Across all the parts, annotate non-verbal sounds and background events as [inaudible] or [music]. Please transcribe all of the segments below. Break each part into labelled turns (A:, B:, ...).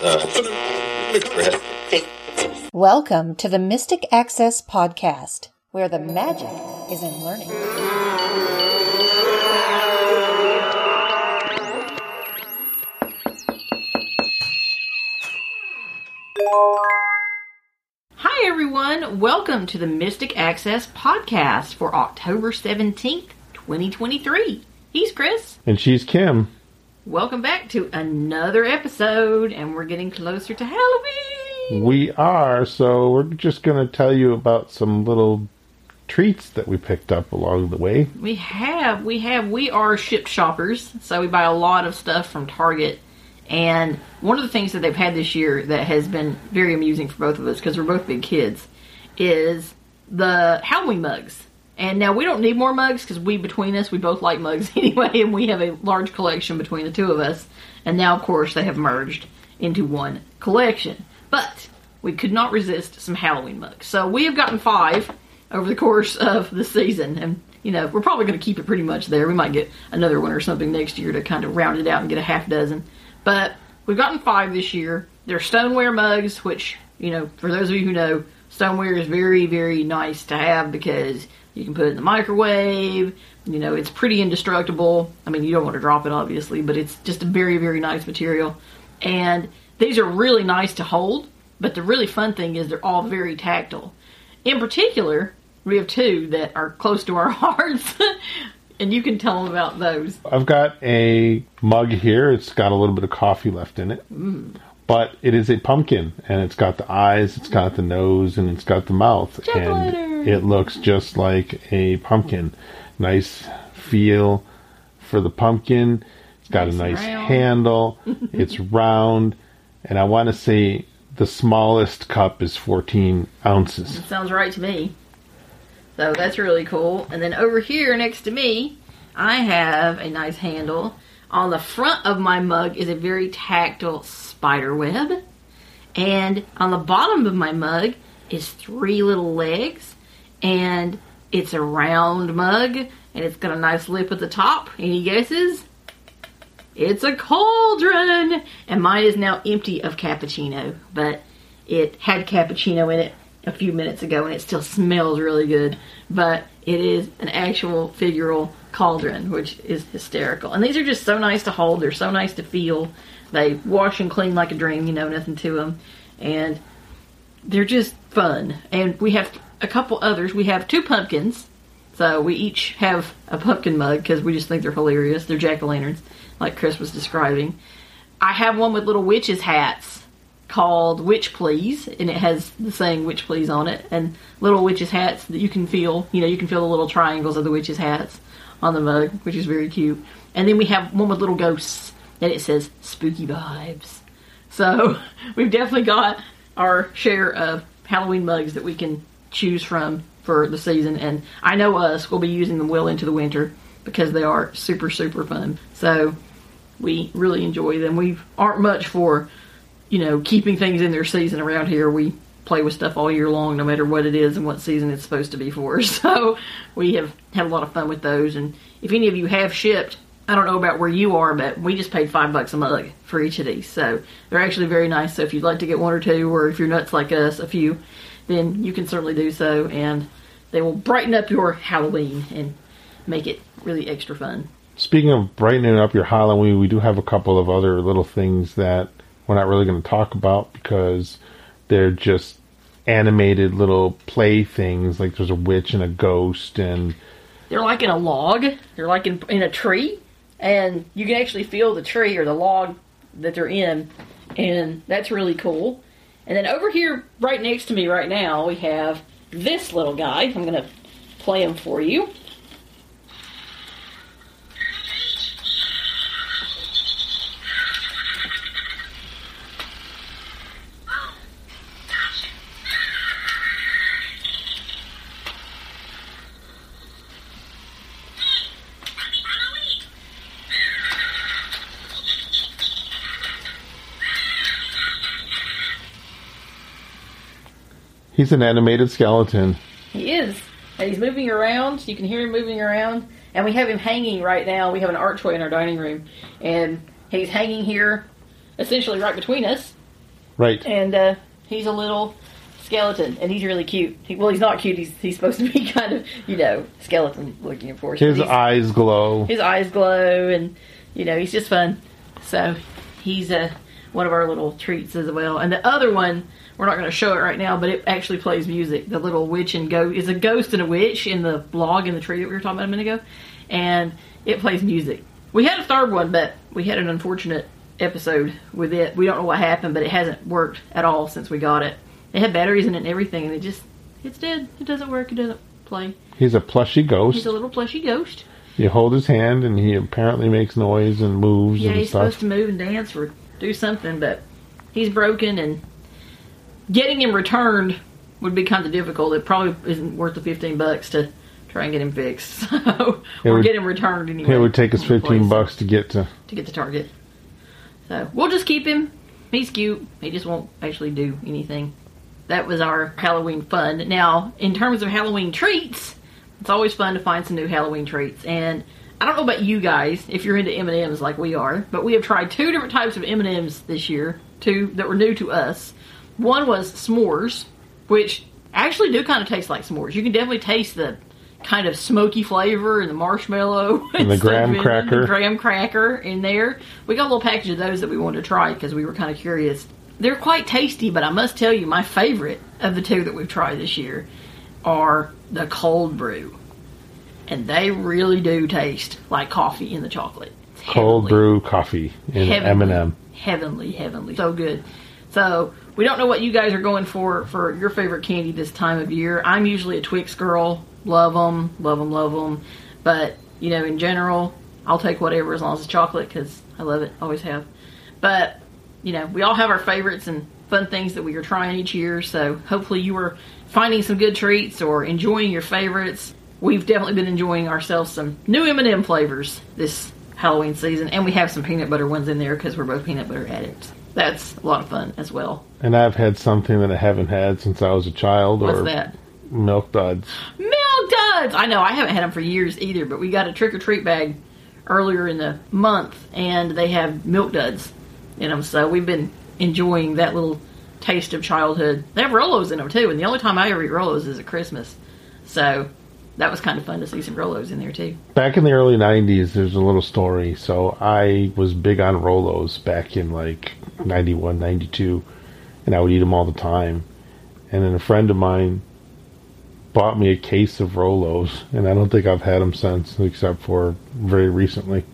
A: Uh,
B: Welcome to the Mystic Access Podcast, where the magic is in learning.
C: Hi, everyone. Welcome to the Mystic Access podcast for October 17th, 2023. He's Chris.
D: And she's Kim.
C: Welcome back to another episode, and we're getting closer to Halloween.
D: We are, so we're just going to tell you about some little treats that we picked up along the way.
C: We have, we have, we are ship shoppers, so we buy a lot of stuff from Target. And one of the things that they've had this year that has been very amusing for both of us, because we're both big kids, is the Halloween mugs. And now we don't need more mugs because we, between us, we both like mugs [laughs] anyway, and we have a large collection between the two of us. And now, of course, they have merged into one collection. But we could not resist some Halloween mugs. So we have gotten five over the course of the season. And, you know, we're probably going to keep it pretty much there. We might get another one or something next year to kind of round it out and get a half dozen. But we've gotten five this year. They're stoneware mugs, which, you know, for those of you who know, stoneware is very, very nice to have because you can put it in the microwave. You know, it's pretty indestructible. I mean, you don't want to drop it, obviously, but it's just a very, very nice material. And these are really nice to hold, but the really fun thing is they're all very tactile. In particular, we have two that are close to our [laughs] hearts, and you can tell them about those.
D: I've got a mug here. It's got a little bit of coffee left in it. Mm. But it is a pumpkin, and it's got the eyes, it's got the nose, and it's got the mouth. And it looks just like a pumpkin. Nice feel for the pumpkin. It's got
C: Nice
D: a nice
C: round.
D: handle. [laughs] it's round. And I want to say the smallest cup is 14 ounces.
C: It sounds right to me. So that's really cool. And then over here next to me, I have a nice handle. On the front of my mug is a very tactile spider web. And on the bottom of my mug is three little legs. And it's a round mug. And it's got a nice lip at the top. Any guesses? It's a cauldron! And mine is now empty of cappuccino. But it had cappuccino in it a few minutes ago and it still smells really good. But it is an actual figural cauldron, which is hysterical. And these are just so nice to hold. They're so nice to feel. They wash and clean like a dream, you know, nothing to them. And they're just fun. And we have a couple others. We have two pumpkins. So we each have a pumpkin mug because we just think they're hilarious. They're jack o' lanterns, like Chris was describing. I have one with little witches' hats called Witch Please, and it has the saying Witch Please on it, and little witches' hats that you can feel. You know, you can feel the little triangles of the witches' hats on the mug, which is very cute. And then we have one with little ghosts, and it says Spooky Vibes. So [laughs] we've definitely got our share of Halloween mugs that we can choose from for the season, and I know us will be using them well into the winter because they are super super fun. So we really enjoy them. We aren't much for you know keeping things in their season around here. We play with stuff all year long, no matter what it is and what season it's supposed to be for. [laughs] So we have had a lot of fun with those. And if any of you have shipped, I don't know about where you are, but we just paid five bucks a mug for each of these. So they're actually very nice. So if you'd like to get one or two, or if you're nuts like us, a few, then you can certainly do so. And they will brighten up your Halloween and make it really extra fun.
D: Speaking of brightening up your Halloween, we do have a couple of other little things that we're not really going to talk about because they're just animated little play things. Like there's a witch and a ghost, and
C: They're like in a log. They're like in, in a tree, and you can actually feel the tree or the log that they're in, and that's really cool. And then over here, right next to me, right now, we have this little guy. I'm gonna play him for you.
D: He's an animated skeleton.
C: He is. And he's moving around. You can hear him moving around. And we have him hanging right now. We have an archway in our dining room. And he's hanging here, essentially right between us.
D: Right.
C: and uh, he's a little skeleton, and he's really cute. He, well, he's not cute. He's he's supposed to be [laughs] kind of you know skeleton looking, of course.
D: His eyes glow.
C: his eyes glow, and you know he's just fun. So he's uh, one of our little treats as well. And the other one, we're not going to show it right now, but it actually plays music. The little witch and ghost is a ghost and a witch in the blog in the tree that we were talking about a minute ago, and it plays music. We had a third one, but we had an unfortunate episode with it. We don't know what happened, but it hasn't worked at all since we got it. It had batteries in it and everything, and it just it's dead. It doesn't work. It doesn't play.
D: He's a plushy ghost.
C: He's a little plushy ghost.
D: You hold his hand, and he apparently makes noise and moves
C: Yeah,
D: and
C: he's
D: stuff.
C: supposed to move and dance or do something, but he's broken and getting him returned would be kind of difficult. It probably isn't worth the fifteen bucks to try and get him fixed, [laughs] so or
D: would-
C: get him returned anyway.
D: It would take us fifteen bucks to get to.
C: to get to Target. So we'll just keep him. He's cute. He just won't actually do anything. That was our Halloween fun. Now, in terms of Halloween treats, it's always fun to find some new Halloween treats. And I don't know about you guys if you're into M and M's like we are, but we have tried two different types of M and M's this year. Two that were new to us. One was s'mores, which actually do kind of taste like s'mores. You can definitely taste the kind of smoky flavor and the marshmallow [laughs]
D: And the
C: stuff
D: graham
C: in
D: cracker.
C: the graham cracker in there. We got a little package of those that we wanted to try because we were kind of curious. They're quite tasty, but I must tell you, my favorite of the two that we've tried this year are the cold brew, and they really do taste like coffee in the chocolate. It's
D: Cold
C: heavenly.
D: brew coffee in M and M.
C: Heavenly, heavenly, so good. So we don't know what you guys are going for for your favorite candy this time of year. I'm usually a Twix girl. Love them, love them, love them. But you know, in general, I'll take whatever as long as it's chocolate because I love it. Always have. But you know, we all have our favorites and fun things that we are trying each year. So hopefully you are finding some good treats or enjoying your favorites. We've definitely been enjoying ourselves some new M&M flavors this Halloween season, and we have some peanut butter ones in there because we're both peanut butter addicts. That's a lot of fun as well.
D: And I've had something that I haven't had since I was a child,
C: What's
D: or
C: that?
D: milk duds.
C: Milk duds. I know I haven't had them for years either, but we got a trick or treat bag earlier in the month, and they have milk duds in them. So we've been enjoying that little taste of childhood. They have Rolos in them too, and the only time I ever eat Rolos is at Christmas. So that was kind of fun to see some Rolos in there too.
D: Back in the early '90s, there's a little story. So I was big on Rolos back in like '91, '92, and I would eat them all the time. And then a friend of mine bought me a case of Rolos, and I don't think I've had them since, except for very recently.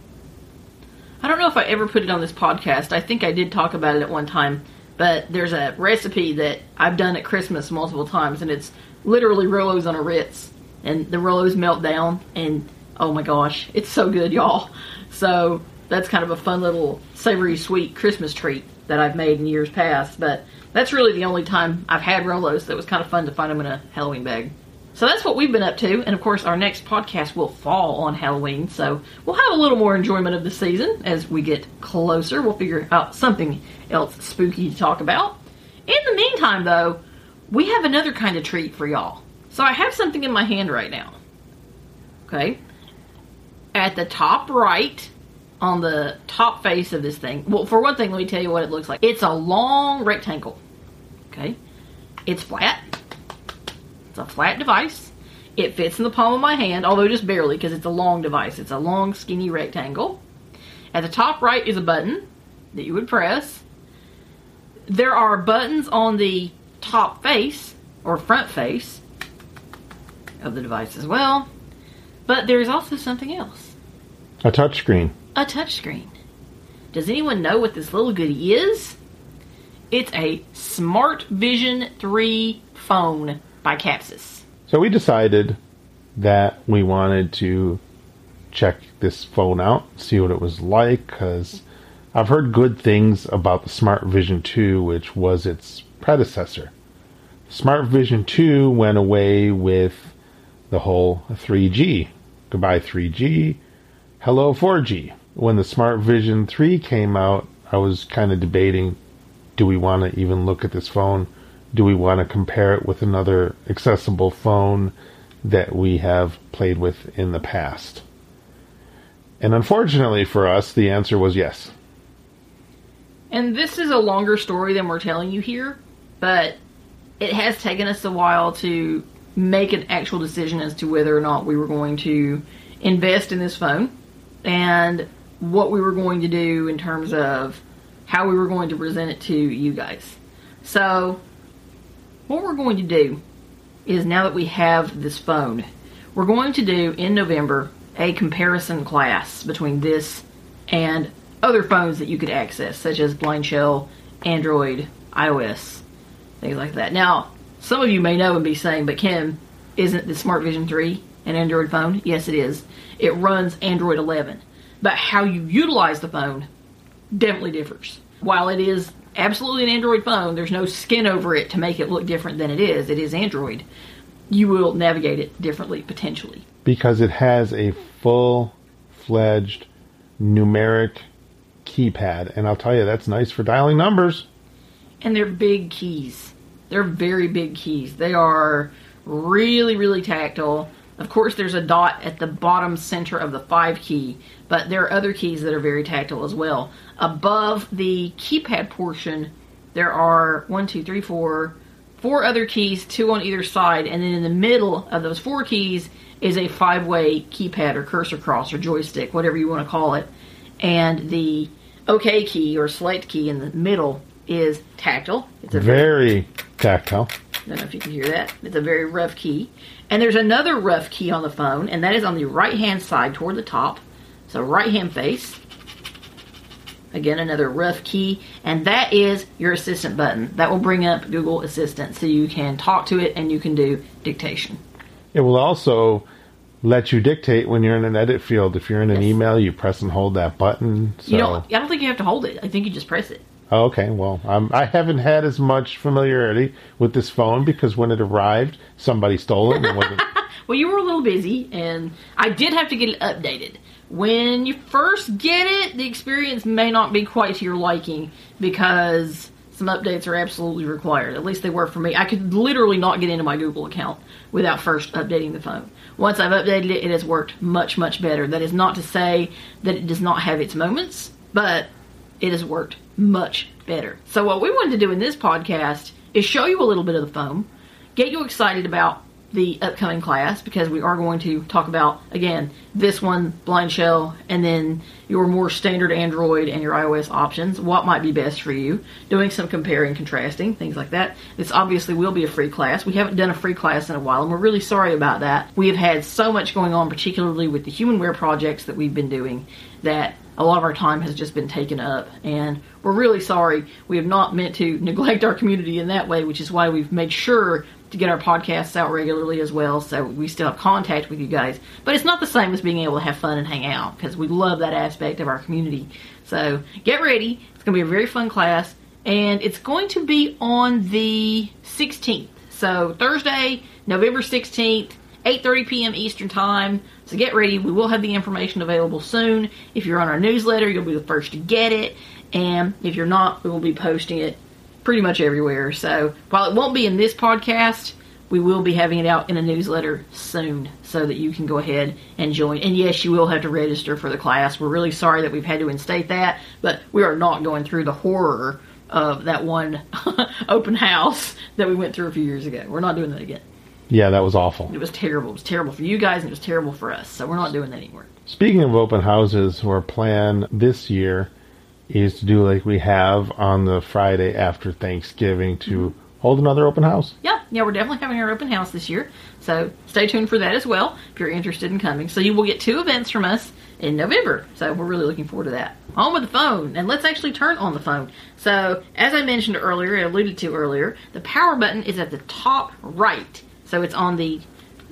C: I don't know if I ever put it on this podcast. I think I did talk about it at one time, but there's a recipe that I've done at Christmas multiple times, and it's literally Rolos on a Ritz, and the Rolos melt down, and oh my gosh, it's so good, y'all. So that's kind of a fun little savory sweet Christmas treat that I've made in years past, but that's really the only time I've had Rolos. that was kind of fun to find them in a Halloween bag. So that's what we've been up to, and of course, our next podcast will fall on Halloween, so we'll have a little more enjoyment of the season as we get closer. We'll figure out something else spooky to talk about. In the meantime, though, we have another kind of treat for y'all. So I have something in my hand right now. Okay? At the top right, on the top face of this thing, well, for one thing, let me tell you what it looks like. It's a long rectangle. Okay? It's flat. It's a flat device. It fits in the palm of my hand, although just barely because it's a long device. It's a long, skinny rectangle. At the top right is a button that you would press. There are buttons on the top face or front face of the device as well. But there's also something else
D: A touchscreen.
C: a touchscreen. Does anyone know what this little goodie is? It's a Smart Vision 3 phone by Kapsys.
D: So we decided that we wanted to check this phone out, see what it was like, because I've heard good things about the Smart Vision 2, which was its predecessor. Smart Vision 2 went away with the whole 3G. Goodbye 3G. Hello 4G. When the Smart Vision 3 came out, I was kind of debating do we want to even look at this phone? Do we want to compare it with another accessible phone that we have played with in the past? And unfortunately for us, the answer was yes.
C: And this is a longer story than we're telling you here, but it has taken us a while to make an actual decision as to whether or not we were going to invest in this phone and what we were going to do in terms of how we were going to present it to you guys. So, what we're going to do is now that we have this phone, we're going to do in November a comparison class between this and other phones that you could access, such as BlindShell, Android, iOS, things like that. Now, some of you may know and be saying, but Kim, isn't the Smart Vision 3 an Android phone? Yes, it is. It runs Android 11. But how you utilize the phone definitely differs. While it is absolutely an Android phone, there's no skin over it to make it look different than it is. It is Android. You will navigate it differently, potentially.
D: Because it has a full fledged numeric keypad. And I'll tell you, that's nice for dialing numbers.
C: And they're big keys. They're very big keys. They are really, really tactile. Of course, there's a dot at the bottom center of the 5 key, but there are other keys that are very tactile as well. Above the keypad portion, there are one, two, three, four, four other keys, two on either side, and then in the middle of those four keys is a five way keypad or cursor cross or joystick, whatever you want to call it. And the OK key or select key in the middle is tactile.
D: It's a very tactile.
C: I don't know if you can hear that. It's a very rough key. And there's another rough key on the phone, and that is on the right hand side toward the top. So right hand face. Again, another rough key, and that is your assistant button. That will bring up Google Assistant so you can talk to it and you can do dictation.
D: It will also let you dictate when you're in an edit field. If you're in an
C: Yes.
D: email, you press and hold that button. So.
C: You don't. I don't think you have to hold it. I think you just press it.
D: Oh, okay, well, um, I haven't had as much familiarity with this phone because when it arrived, somebody stole it it. [laughs]
C: Well, you were a little busy, and I did have to get it updated. When you first get it, the experience may not be quite to your liking because some updates are absolutely required. At least they were for me. I could literally not get into my Google account without first updating the phone. Once I've updated it, it has worked much, much better. That is not to say that it does not have its moments, but it has worked much better. So, what we wanted to do in this podcast is show you a little bit of the phone, get you excited about the upcoming class because we are going to talk about again this one blind shell and then your more standard android and your ios options what might be best for you doing some comparing contrasting things like that. This obviously will be a free class. We haven't done a free class in a while and we're really sorry about that. We have had so much going on particularly with the humanware projects that we've been doing that a lot of our time has just been taken up. And we're really sorry. We have not meant to [laughs] neglect our community in that way which is why we've made sure to get our podcasts out regularly as well so we still have contact with you guys. But it's not the same as being able to have fun and hang out because we love that aspect of our community. So get ready. It's going to be a very fun class and it's going to be on the 16th so thursday november 16th 8:30 p.m. Eastern Time. So get ready. We will have the information available soon. If you're on our newsletter, you'll be the first to get it. And if you're not, we will be posting it pretty much everywhere. So while it won't be in this podcast, we will be having it out in a newsletter soon so that you can go ahead and join. And yes, you will have to register for the class. We're really sorry that we've had to instate that, but we are not going through the horror of that one [laughs] open house that we went through a few years ago. We're not doing that again.
D: Yeah, that was awful.
C: It was terrible. It was terrible for you guys and it was terrible for us. So we're not doing that anymore.
D: Speaking of open houses, our plan this year is to do like we have on the Friday after Thanksgiving to mm-hmm. hold another open house.
C: Yeah, yeah, we're definitely having our open house this year. So stay tuned for that as well if you're interested in coming. So you will get two events from us in November. So we're really looking forward to that. On with the phone, and let's actually turn on the phone. So as I mentioned earlier, I alluded to earlier, the power button is at the top right. So it's on the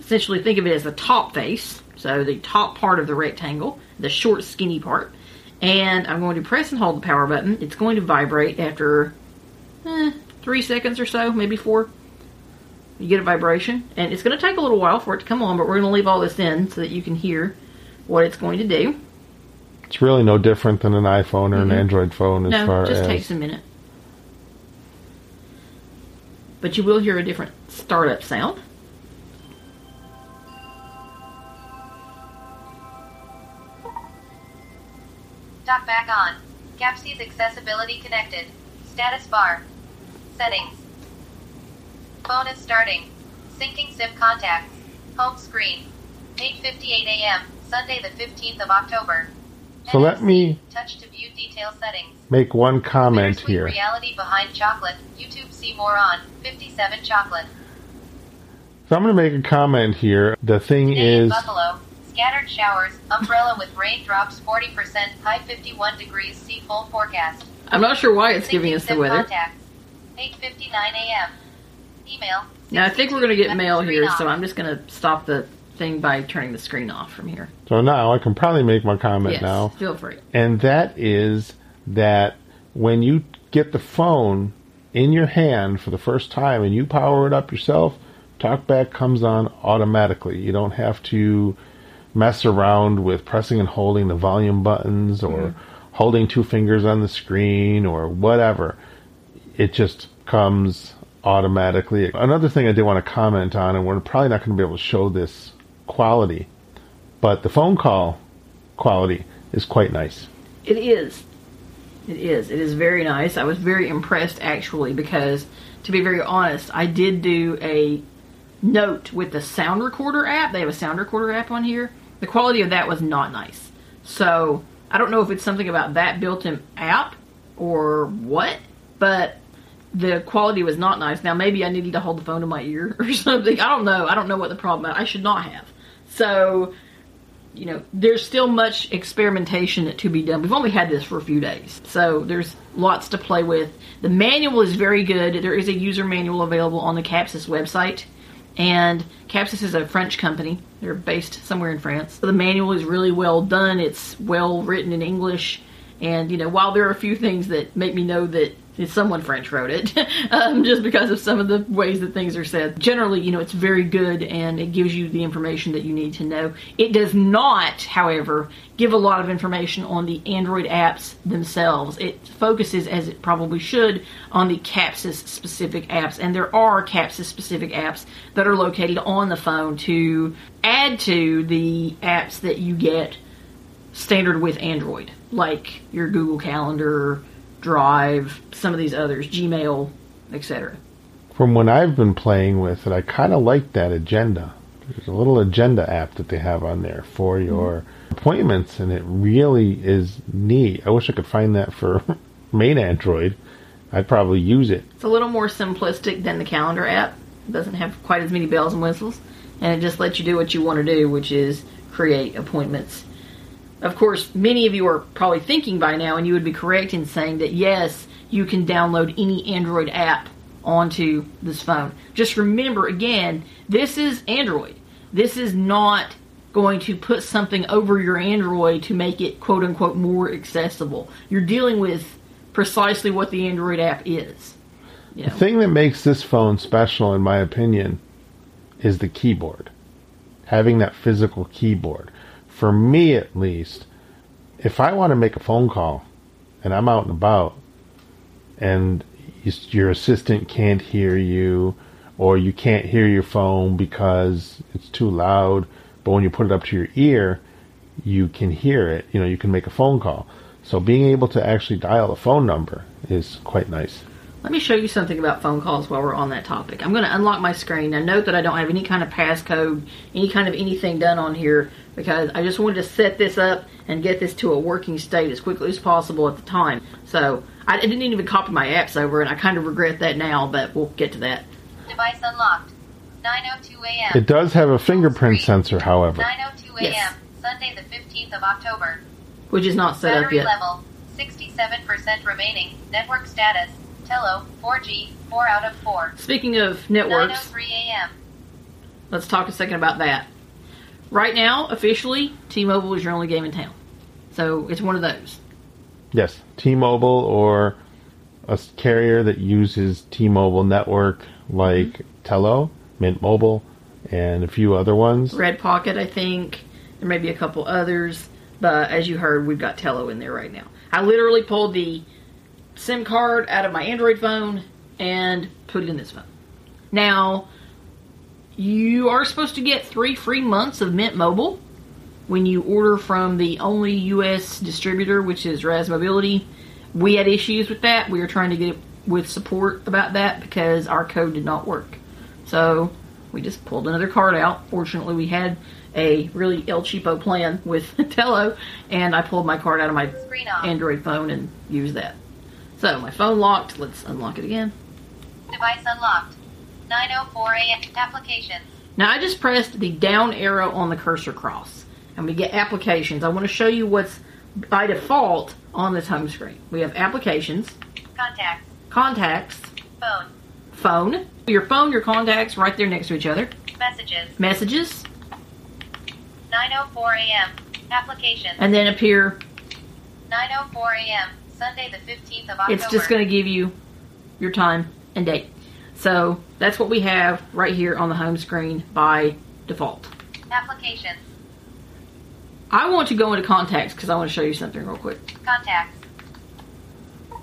C: essentially think of it as the top face, so the top part of the rectangle, the short skinny part. And I'm going to press and hold the power button. It's going to vibrate after eh, three seconds or so, maybe four. You get a vibration, and it's going to take a little while for it to come on, but we're going to leave all this in so that you can hear what it's going to do.
D: It's really no different than an iPhone or an Android phone as
C: Mm-hmm. No,
D: far
C: it just
D: as
C: takes a minute. But you will hear a different startup sound.
A: TalkBack on. Kapsys accessibility connected. Status bar. Settings. Phone is starting. Syncing SIM contacts. Home screen. 8:58 a.m. Sunday the 15th of October.
D: So let me-
A: touch to view detail settings.
D: Make one comment here.
A: Reality behind chocolate. YouTube see more on 57 chocolate.
D: So I'm going to make a comment here. The thing
A: Today
D: is,
A: Buffalo. Scattered showers. Umbrella with raindrops 40%. High 51 degrees. See full forecast.
C: I'm not sure why it's giving us the
A: SIM
C: weather.
A: Contacts. 8:59 a.m. Email.
C: Now I think we're going to get mail here,
A: screen
C: so. I'm just going to stop the thing by turning the screen off from here.
D: so now I can probably make my comment
C: Yes,
D: now.
C: feel free.
D: and that is that when you get the phone in your hand for the first time and you power it up yourself, TalkBack comes on automatically. You don't have to mess around with pressing and holding the volume buttons or mm-hmm. holding two fingers on the screen or whatever. It just comes automatically. Another thing I did want to comment on, and we're probably not going to be able to show this quality, but the phone call quality is quite nice.
C: It is. It is. It is very nice. I was very impressed actually because, to be very honest, I did do a note with the sound recorder app. They have a sound recorder app on here. The quality of that was not nice. So I don't know if it's something about that built-in app or what, but the quality was not nice. Now maybe I needed to hold the phone to my ear [laughs] or something. I don't know. I don't know what the problem. I should not have. So you know, there's still much experimentation to be done. We've only had this for a few days, so there's lots to play with. The manual is very good. There is a user manual available on the Kapsys website, and Kapsys is a French company. They're based somewhere in France. The manual is really well done. It's well written in English, and you know, while there are a few things that make me know that someone French wrote it, [laughs] um, just because of some of the ways that things are said. Generally, you know, it's very good and it gives you the information that you need to know. It does not, however, give a lot of information on the Android apps themselves. It focuses, as it probably should, on the Kapsys specific apps, and there are Kapsys specific apps that are located on the phone to add to the apps that you get standard with Android, like your Google Calendar, Drive, some of these others, Gmail, etc.
D: From when I've been playing with it, I kind of like that agenda. There's a little agenda app that they have on there for mm-hmm. your appointments, and it really is neat. I wish I could find that for [laughs] main Android. I'd probably use it.
C: It's a little more simplistic than the calendar app. It doesn't have quite as many bells and whistles, and it just lets you do what you want to do, which is create appointments. Of course, many of you are probably thinking by now, and you would be correct in saying that yes, you can download any Android app onto this phone. Just remember again, this is Android. This is not going to put something over your Android to make it quote unquote more accessible. You're dealing with precisely what the Android app is. You know.
D: The thing that makes this phone special, in my opinion, is the keyboard. Having that physical keyboard. For me, at least, if I want to make a phone call and I'm out and about and you, your assistant can't hear you or you can't hear your phone because it's too loud, but when you put it up to your ear, you can hear it. You know, you can make a phone call. So being able to actually dial a phone number is quite nice.
C: Let me show you something about phone calls while we're on that topic. I'm going to unlock my screen. Now, note that I don't have any kind of passcode, any kind of anything done on here because I just wanted to set this up and get this to a working state as quickly as possible at the time. So, I didn't even copy my apps over, and I kind of regret that now, but we'll get to that.
A: Device unlocked. 9:02 a.m.
D: It does have a fingerprint sensor, however.
A: 9:02 a.m.
C: Yes.
A: Sunday the 15th of October.
C: Which is not set up
A: Battery
C: yet.
A: level 67% remaining. Network status Tello 4G 4 out of 4.
C: Speaking of networks,
A: 9:03 a.m.
C: let's talk a second about that. Right now, officially, T-Mobile is your only game in town. So, it's one of those.
D: Yes, T-Mobile or a carrier that uses T-Mobile network like Tello, Mint Mobile, and a few other ones.
C: Red Pocket, I think. There may be a couple others, but as you heard, we've got Tello in there right now. I literally pulled the SIM card out of my Android phone and put it in this phone. Now, you are supposed to get three free months of Mint Mobile when you order from the only U.S. distributor, which is Raz Mobility, we had issues with that. We were trying to get with support about that because our code did not work. So we just pulled another card out. Fortunately, we had a really El Cheapo plan with [laughs] Tello, and I pulled my card out of my Android phone and used that. So my phone locked. Let's unlock it again.
A: Device unlocked. 9:04 a.m. Applications.
C: Now I just pressed the down arrow on the cursor cross, and we get applications. I want to show you what's by default on this home screen. We have applications,
A: Contacts.
C: contacts,
A: Phone.
C: phone, your phone, your contacts right there next to each other,
A: Messages.
C: messages,
A: 9:04 a.m. Applications.
C: and then appear
A: 9:04 a.m. Sunday the 15th of October.
C: it's just going to give you your time and date. So that's what we have right here on the home screen by default.
A: Applications.
C: I want to go into contacts because I want to show you something real quick.
A: Contacts.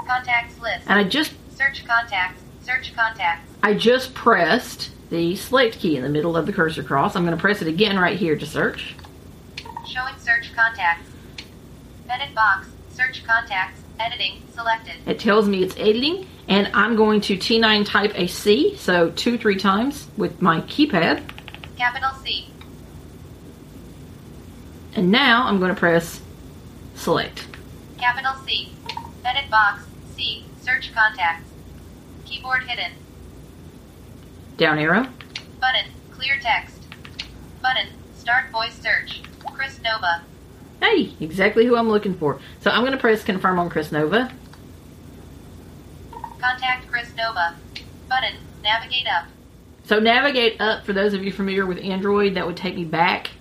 A: Contacts list.
C: And I just
A: Search contacts. Search contacts.
C: I just pressed the select key in the middle of the cursor cross. I'm going to press it again right here to search.
A: Showing search contacts. Edit box. Search contacts. Editing. Selected.
C: It tells me it's editing, and I'm going to T9 type a C, so two, three times with my keypad.
A: Capital C.
C: And now I'm going to press select.
A: Capital C. Edit box. C. Search contacts. Keyboard hidden.
C: Down arrow.
A: Button. Clear text. Button. Start voice search. Chris Nova.
C: Hey, exactly who I'm looking for. So I'm going to press confirm on Chris Nova.
A: Contact Chris Nova. Button. Navigate up.
C: So navigate up for those of you familiar with Android, that would take me back.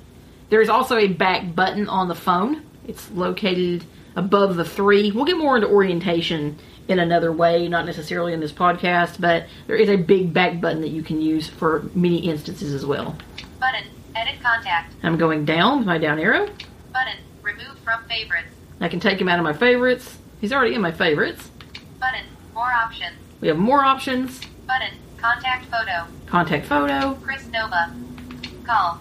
C: There's also a back button on the phone. It's located above the three. We'll get more into orientation in another way, not necessarily in this podcast, but there is a big back button that you can use for many instances as well.
A: Button. Edit contact.
C: I'm going down with my down arrow.
A: Button. Remove from favorites.
C: I can take him out of my favorites. He's already in my favorites.
A: Button. More options.
C: We have more options.
A: Button. Contact photo.
C: Contact photo.
A: Chris Nova. Call.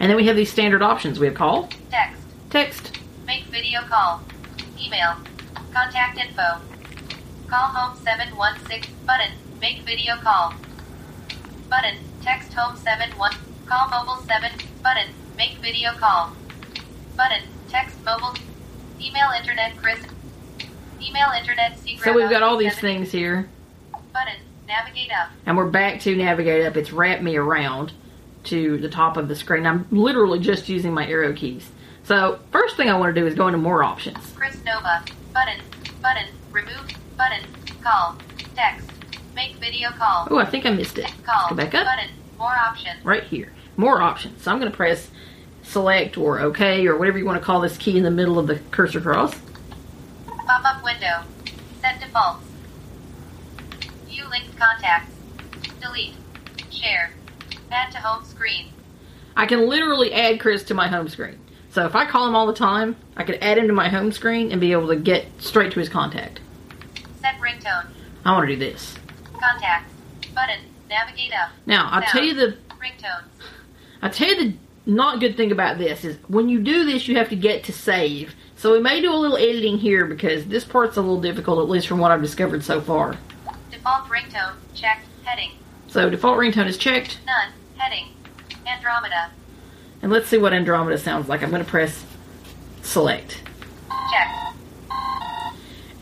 C: And then we have these standard options. We have call,
A: Text.
C: text,
A: Make video call. Email. Contact info. Call home 716. Button. Make video call. Button. Text home 71. Call mobile 7. Button. Make video call. Button. Text mobile. Email internet Chris. Email internet secret.
C: So we've got all these things here.
A: Button. Navigate up.
C: And we're back to navigate up. It's wrapped me around to the top of the screen. I'm literally just using my arrow keys. So first thing I want to do is go into more options.
A: Chris Nova. Button. Button. Remove. Button. Call. Text. Make video call.
C: Oh, I think I missed it.
A: Call.
C: Let's go back up.
A: Button. More options.
C: Right here. More options. So I'm going to press select or OK or whatever you want to call this key in the middle of the cursor cross.
A: Pop-up window. Set defaults. View linked contacts. Delete. Share. Add to home screen.
C: I can literally add Chris to my home screen. So if I call him all the time, I could add him to my home screen and be able to get straight to his contact.
A: Set ringtone.
C: I want to do this.
A: Contacts. Button. Navigate up.
C: Now, I'll tell you the
A: Ringtones.
C: I'll tell you the not good thing about this is when you do this, you have to get to save. So we may do a little editing here because this part's a little difficult, at least from what I've discovered so far.
A: Default ringtone. Checked. Heading.
C: So default ringtone is checked,
A: None. Heading. Andromeda.
C: and let's see what Andromeda sounds like. I'm going to press select.
A: Check.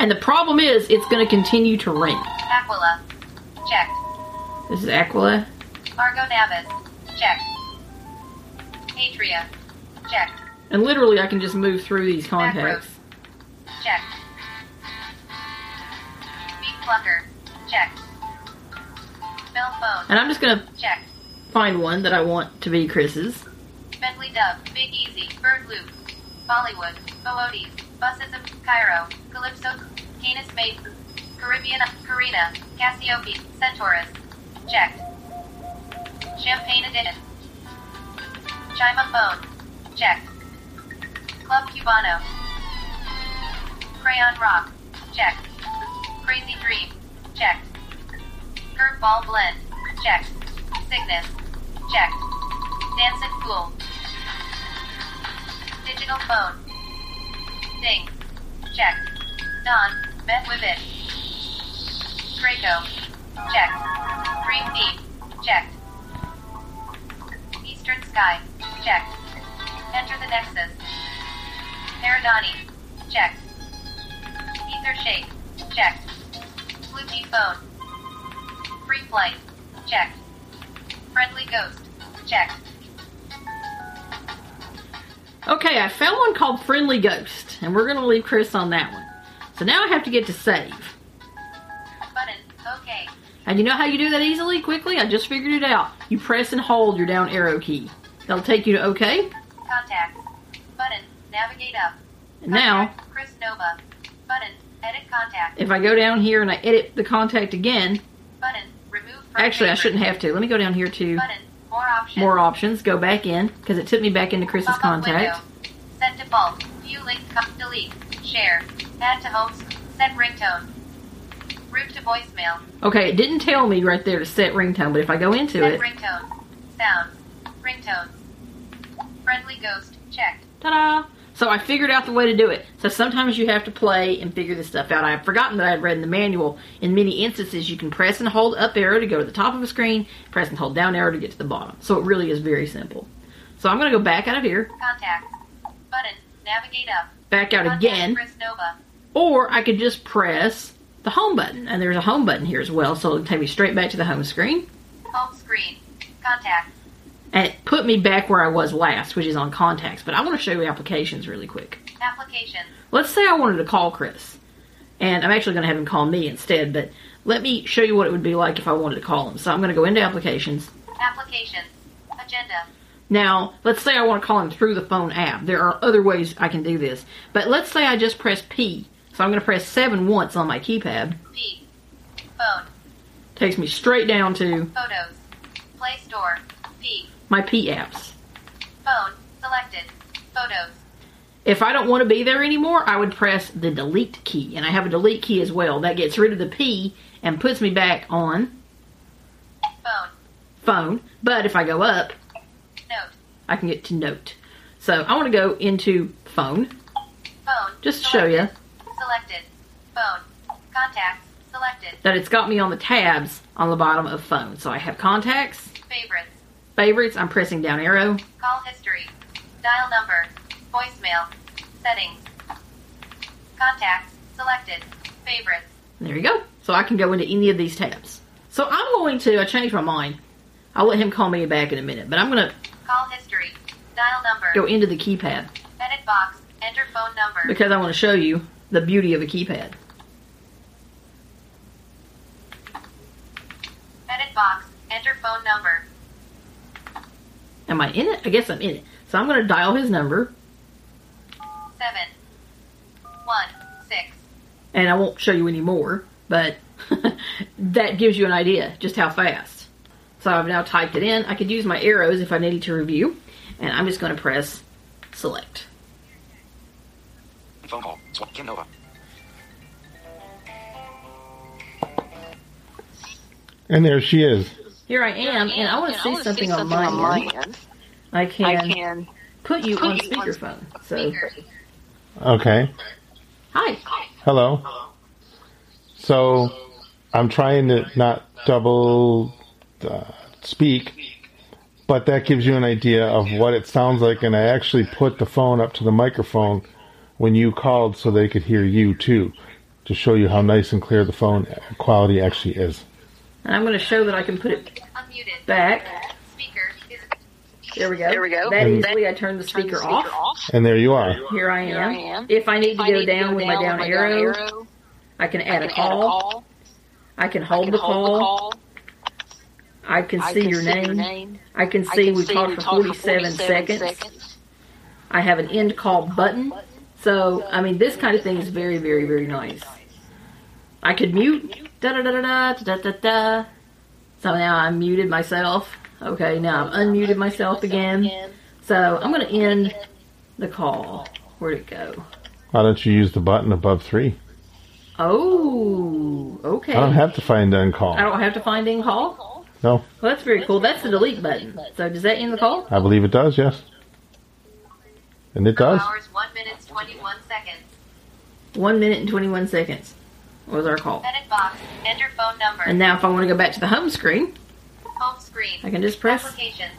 C: And the problem is, it's going to continue to ring.
A: Aquila. Checked.
C: This is Aquila.
A: Argo Navis. Checked. Atria. Checked.
C: And literally, I can just move through these contacts.
A: Checked. Beat Plucker. Checked. Bell phone.
C: And I'm just going to
A: Checked.
C: find one that I want to be Chris's.
A: Bentley Dubs. Big Easy. Bird Loop. Bollywood. Bootes. Buses of Cairo. Calypso. Canis Maid. Caribbean. Carina. Cassiope. Centaurus. Checked. Champagne Edition. Chima Phone. Checked. Club Cubano. Crayon Rock. Check. Crazy Dream. Checked. Curveball Blend. Check. Cygnus. Checked. Dancing Fool. Digital phone. Ding. Check. Don. Met with it. Draco. Check. Green Deep. Checked. Sky. Checked. Enter the Nexus. Paradani. Checked. Ether Shake. Checked. Loopy Phone. Free Flight. Checked. Friendly Ghost. Checked.
C: Okay, I found one called Friendly Ghost, and we're gonna leave Chris on that one. So now I have to get to save. And you know how you do that easily, quickly? I just figured it out. You press and hold your down arrow key. That'll take you to OK.
A: Contact. Button. Navigate up.
C: And now,
A: Chris Nova. Button. Edit contact.
C: if I go down here and I edit the contact again,
A: Button. Remove from
C: actually I shouldn't have to. Let me go down here to
A: Button. More options.
C: more options, go back in, because it took me back into Chris's contact.
A: window. Set default. View link. Delete. Share. Add to home. sc- Set ringtone. Route to voicemail.
C: Okay, it didn't tell me right there to set ringtone, but if I go into
A: Set
C: it,
A: ringtone. Sounds. Ringtones. Friendly ghost. Checked.
C: ta-da! So I figured out the way to do it. So sometimes you have to play and figure this stuff out. I had forgotten that I had read in the manual. In many instances, you can press and hold up arrow to go to the top of a screen, press and hold down arrow to get to the bottom. So it really is very simple. So I'm going to go back out of here,
A: Contacts. Button. Navigate up.
C: back out
A: Contact
C: again, or I could just press the home button. And there's a home button here as well, so it'll take me straight back to the home screen.
A: Home screen. Contacts.
C: And it put me back where I was last, which is on contacts. But I want to show you applications really quick.
A: Applications.
C: Let's say I wanted to call Chris, and I'm actually going to have him call me instead. But let me show you what it would be like if I wanted to call him. So I'm going to go into applications.
A: Applications. Agenda.
C: Now, let's say I want to call him through the phone app. There are other ways I can do this. But let's say I just press P. So I'm going to press 7 once on my keypad.
A: P. Phone.
C: Takes me straight down to
A: Photos. Play Store. P.
C: my P apps.
A: Phone. Selected. Photos.
C: If I don't want to be there anymore, I would press the delete key. And I have a delete key as well. That gets rid of the P and puts me back on
A: Phone.
C: phone. But if I go up,
A: Note.
C: I can get to note. So I want to go into phone,
A: Phone.
C: just to show you
A: Selected. Phone. Contacts. Selected.
C: that it's got me on the tabs on the bottom of phone. So I have contacts,
A: Favorites.
C: favorites, I'm pressing down arrow,
A: Call history. Dial number. Voicemail. Settings. Contacts. Selected. Favorites.
C: There you go. So I can go into any of these tabs. So I'm going to, I changed my mind. I'll let him call me back in a minute, but I'm going to
A: Call history. Dial number.
C: go into the keypad
A: Edit box. Enter phone number.
C: because I want to show you the beauty of a keypad.
A: Edit box. Enter phone number.
C: Am I in it? I guess I'm in it. So I'm going to dial his number,
A: Seven. One. Six.
C: and I won't show you any more, but [laughs] that gives you an idea just how fast. So I've now typed it in. I could use my arrows if I needed to review, and I'm just going to press select.
E: Phone call. Swap Kim Nova.
D: And there she is.
C: Here I am, and I want to see something on my end. I can,
F: I can
C: put you
F: put
C: on
F: you on
C: speakerphone. So,
D: Okay.
C: hi.
D: Hello. So I'm trying to not double uh, speak, but that gives you an idea of what it sounds like. And I actually put the phone up to the microphone when you called so they could hear you too, to show you how nice and clear the phone quality actually is.
C: And I'm going to show that I can put it
A: Unmuted.
C: back.
A: Speaker
C: There we go.
F: There we go.
C: That
D: And-
C: easily, I turn the
F: turn the
C: speaker,
F: speaker
C: off.
F: off.
D: And there you are.
C: Here I am.
F: Here I am.
C: If I need
F: If
C: to
F: I
C: go
F: need to
C: down
F: go
C: with my down
F: with
C: arrow,
F: arrow,
C: I can
F: I
C: add
F: can
C: a
F: add a
C: call.
F: call.
C: I can
F: I
C: hold
F: can
C: the
F: hold
C: call.
F: the call.
C: I can
F: I
C: see
F: can
C: your
F: see
C: name.
F: your name.
C: I can
F: I
C: see
F: can
C: we
F: see
C: talked
F: we
C: for
F: talked
C: 47, seconds.
F: seconds.
C: I have an end call button. So, I mean, this kind of thing is very, very, very nice. I could mute. Da da da da da da da da. So now I'm muted myself. Okay, now I've unmuted myself again. So I'm going to end the call. Where'd it go?
D: Why don't you use the button above three?
C: Oh, okay.
D: I don't have to find end call.
C: I don't have to find end call?
D: No,
C: Well, that's very cool. That's the delete button. So does that end the call?
D: I believe it does. Yes. And it does.
A: hours, 1 minutes, 21 seconds.
C: One minute and 21 seconds was our call.
A: Edit box. Enter phone number.
C: And now if I want to go back to the home screen,
A: Home screen.
C: I can just press
A: Applications.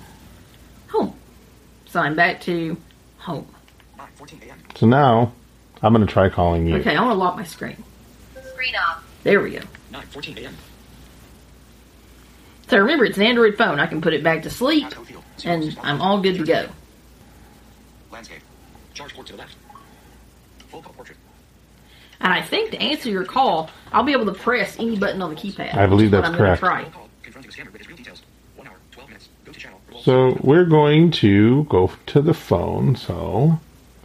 C: home. So I'm back to home.
E: 9:14 a.m.
D: So now I'm going to try calling you.
C: Okay, I want to lock my screen.
A: Screen off.
C: There we go.
E: 9:14 a.m.
C: So remember, it's an Android phone. I can put it back to sleep, and I'm all good to go.
E: Landscape. Charge port to the left. Full color portrait.
C: And I think to answer your call, I'll be able to press any button on the keypad.
D: I believe
C: which is what
D: that's
C: I'm
D: correct.
C: Try.
E: Phone call. Confronting the scammer with his real details. One hour, 12 minutes. Go to channel. Roll
D: So we're going to go to the phone. So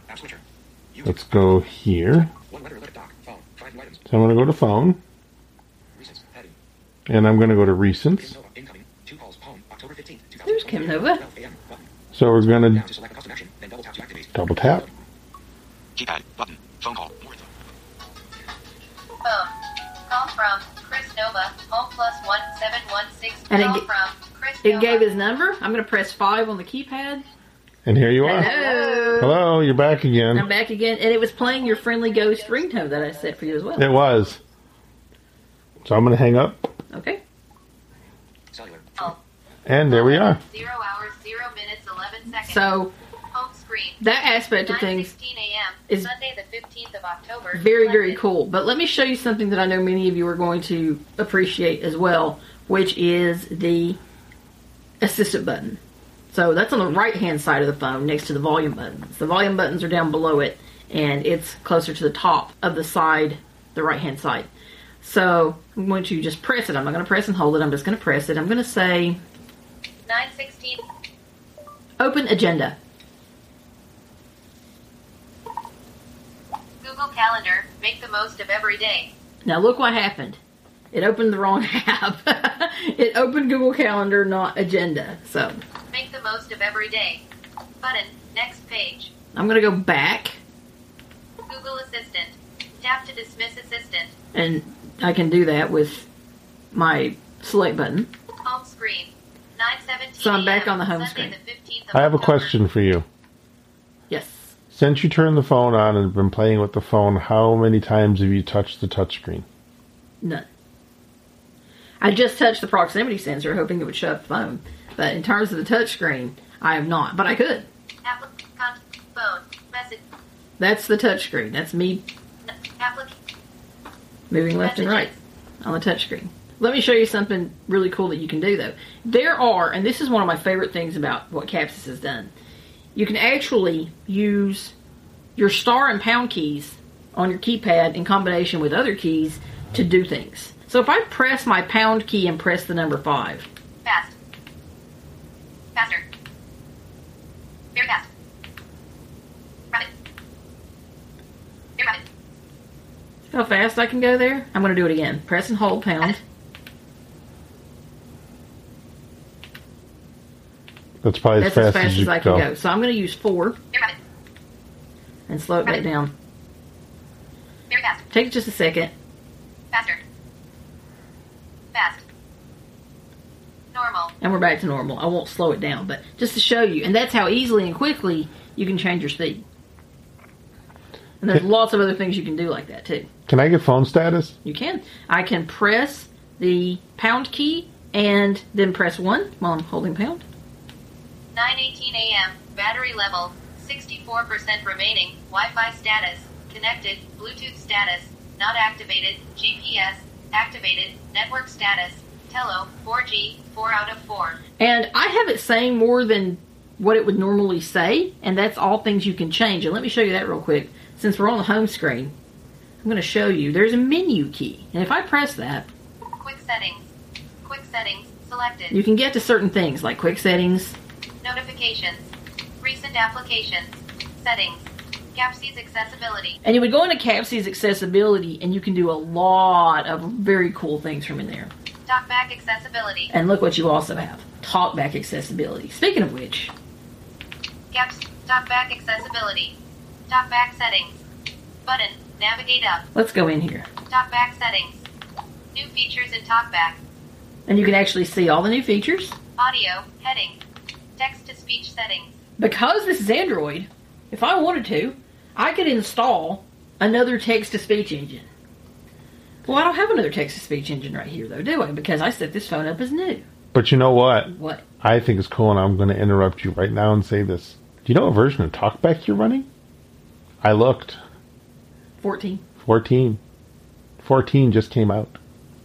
E: App switcher. Use
D: let's go here.
E: one letter alert dock. Phone. Five new items.
D: So I'm going to go to phone, and I'm going to go to
E: Kim
D: recents.
E: Nova. Incoming. Two calls. Home. October 15th.
C: There's Kim Nova.
E: 12 a.m. Button.
D: So we're going to
E: to select a custom action. Then double tap to activate.
D: double tap.
E: Keypad. Button. Phone call. More.
A: Phone. Call from Chris Nova. Home plus 1716.
C: And it
A: Call
C: g-
A: from Chris
C: It
A: Nova.
C: gave his number. I'm going to press 5 on the keypad.
D: And here you are.
C: Hello.
D: Hello, you're back again.
C: I'm back again. And it was playing your friendly ghost ringtone that I set for you as well.
D: It was. So I'm going to hang up,
C: Okay.
E: Cellular.
A: Oh.
D: and there we are.
A: Zero hours, zero minutes, 11 seconds.
C: So That aspect of things
A: 9:16 a.m.
C: is
A: Sunday the 15th of October.
C: very very cool. But let me show you something that i know many of you are going to appreciate as well which is the assistant button. So that's on the right hand side of the phone next to the volume buttons. The volume buttons are down below it and it's closer to the top of the side the right hand side. So i'm going to just press it. I'm not going to press and hold it. I'm just going to press it. I'm going to say
A: 9:16.
C: open agenda
A: Google Calendar. Make the most of every day.
C: Now look what happened. It opened the wrong [laughs] app. it opened Google Calendar, not Agenda. So
A: Make the most of every day. Button. Next page.
C: I'm gonna go back
A: Google Assistant. Tap to dismiss Assistant.
C: and I can do that with my select button.
A: Home screen. 9:17.
C: So I'm back on the home
A: Sunday
C: screen.
A: The 15th of
D: I have a question for you.
C: Yes.
D: Since you turned the phone on and been playing with the phone, how many times have you touched the touchscreen?
C: None. I just touched the proximity sensor hoping it would shut the phone. But in terms of the touchscreen, I have not. But I could.
A: Applic- con- phone. Message.
C: That's the touchscreen. That's me
A: n-
C: moving left and right on the touchscreen. Let me show you something really cool that you can do though. There are, and this is one of my favorite things about what Kapsys has done. You can actually use your star and pound keys on your keypad in combination with other keys to do things. So if I press my pound key and press the number five,
A: Fast. Faster. Very fast. Rapid. Very rapid.
C: how fast I can go there? I'm going to do it again. Press and hold pound.
D: That's probably
C: That's
D: as fast, as, you
C: I can go. So I'm going to use four
A: Very
C: and slow it back down.
A: Very fast.
C: Take just a second.
A: Faster. Fast. Normal.
C: and we're back to normal. I won't slow it down, but just to show you, and that's how easily and quickly you can change your speed. And there's lots of other things you can do like that too.
D: Can I get phone status?
C: You can. I can press the pound key and then press one while I'm holding pound.
A: 9:18 a.m. Battery level 64% remaining. Wi-Fi status connected. Bluetooth status not activated. GPS activated. Network status Tello 4G 4 out of 4.
C: And I have it saying more than what it would normally say, and that's all things you can change. And let me show you that real quick. Since we're on the home screen, I'm going to show you. There's a menu key, and if I press that,
A: Quick settings. Quick settings selected.
C: you can get to certain things like quick settings,
A: Notifications. Recent applications. Settings. Kapsys accessibility.
C: And you would go into Kapsys accessibility, and you can do a lot of very cool things from in there.
A: Talkback accessibility.
C: And look what you also have talkback accessibility. Speaking of which,
A: Caps. Talkback accessibility. Talkback settings. Button. Navigate up.
C: let's go in here.
A: Talkback settings. New features in Talkback.
C: And you can actually see all the new features.
A: Audio. Heading. Text to speech settings.
C: Because this is Android, if I wanted to, I could install another text to speech engine. Well, I don't have another text to speech engine right here, though, do I? Because I set this phone up as new.
D: But you know what?
C: What?
D: I think it's cool, and I'm going to interrupt you right now and say this. Do you know what version of TalkBack you're running? I looked.
C: 14.
D: 14. 14 just came out.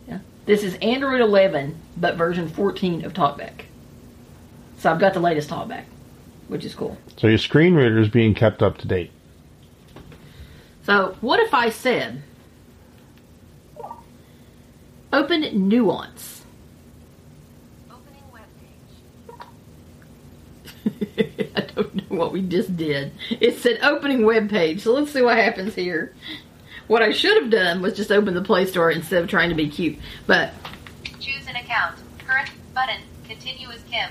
C: Yeah. This is Android 11, but version 14 of TalkBack. So I've got the latest TalkBack, which is cool.
D: So your screen reader is being kept up to date.
C: So, what if I said, open Nuance? [laughs] I don't know what we just did. It said opening web page, so let's see what happens here. What I should have done was just open the Play Store instead of trying to be cute. But
A: Choose an account. Current button. Continue as Kim.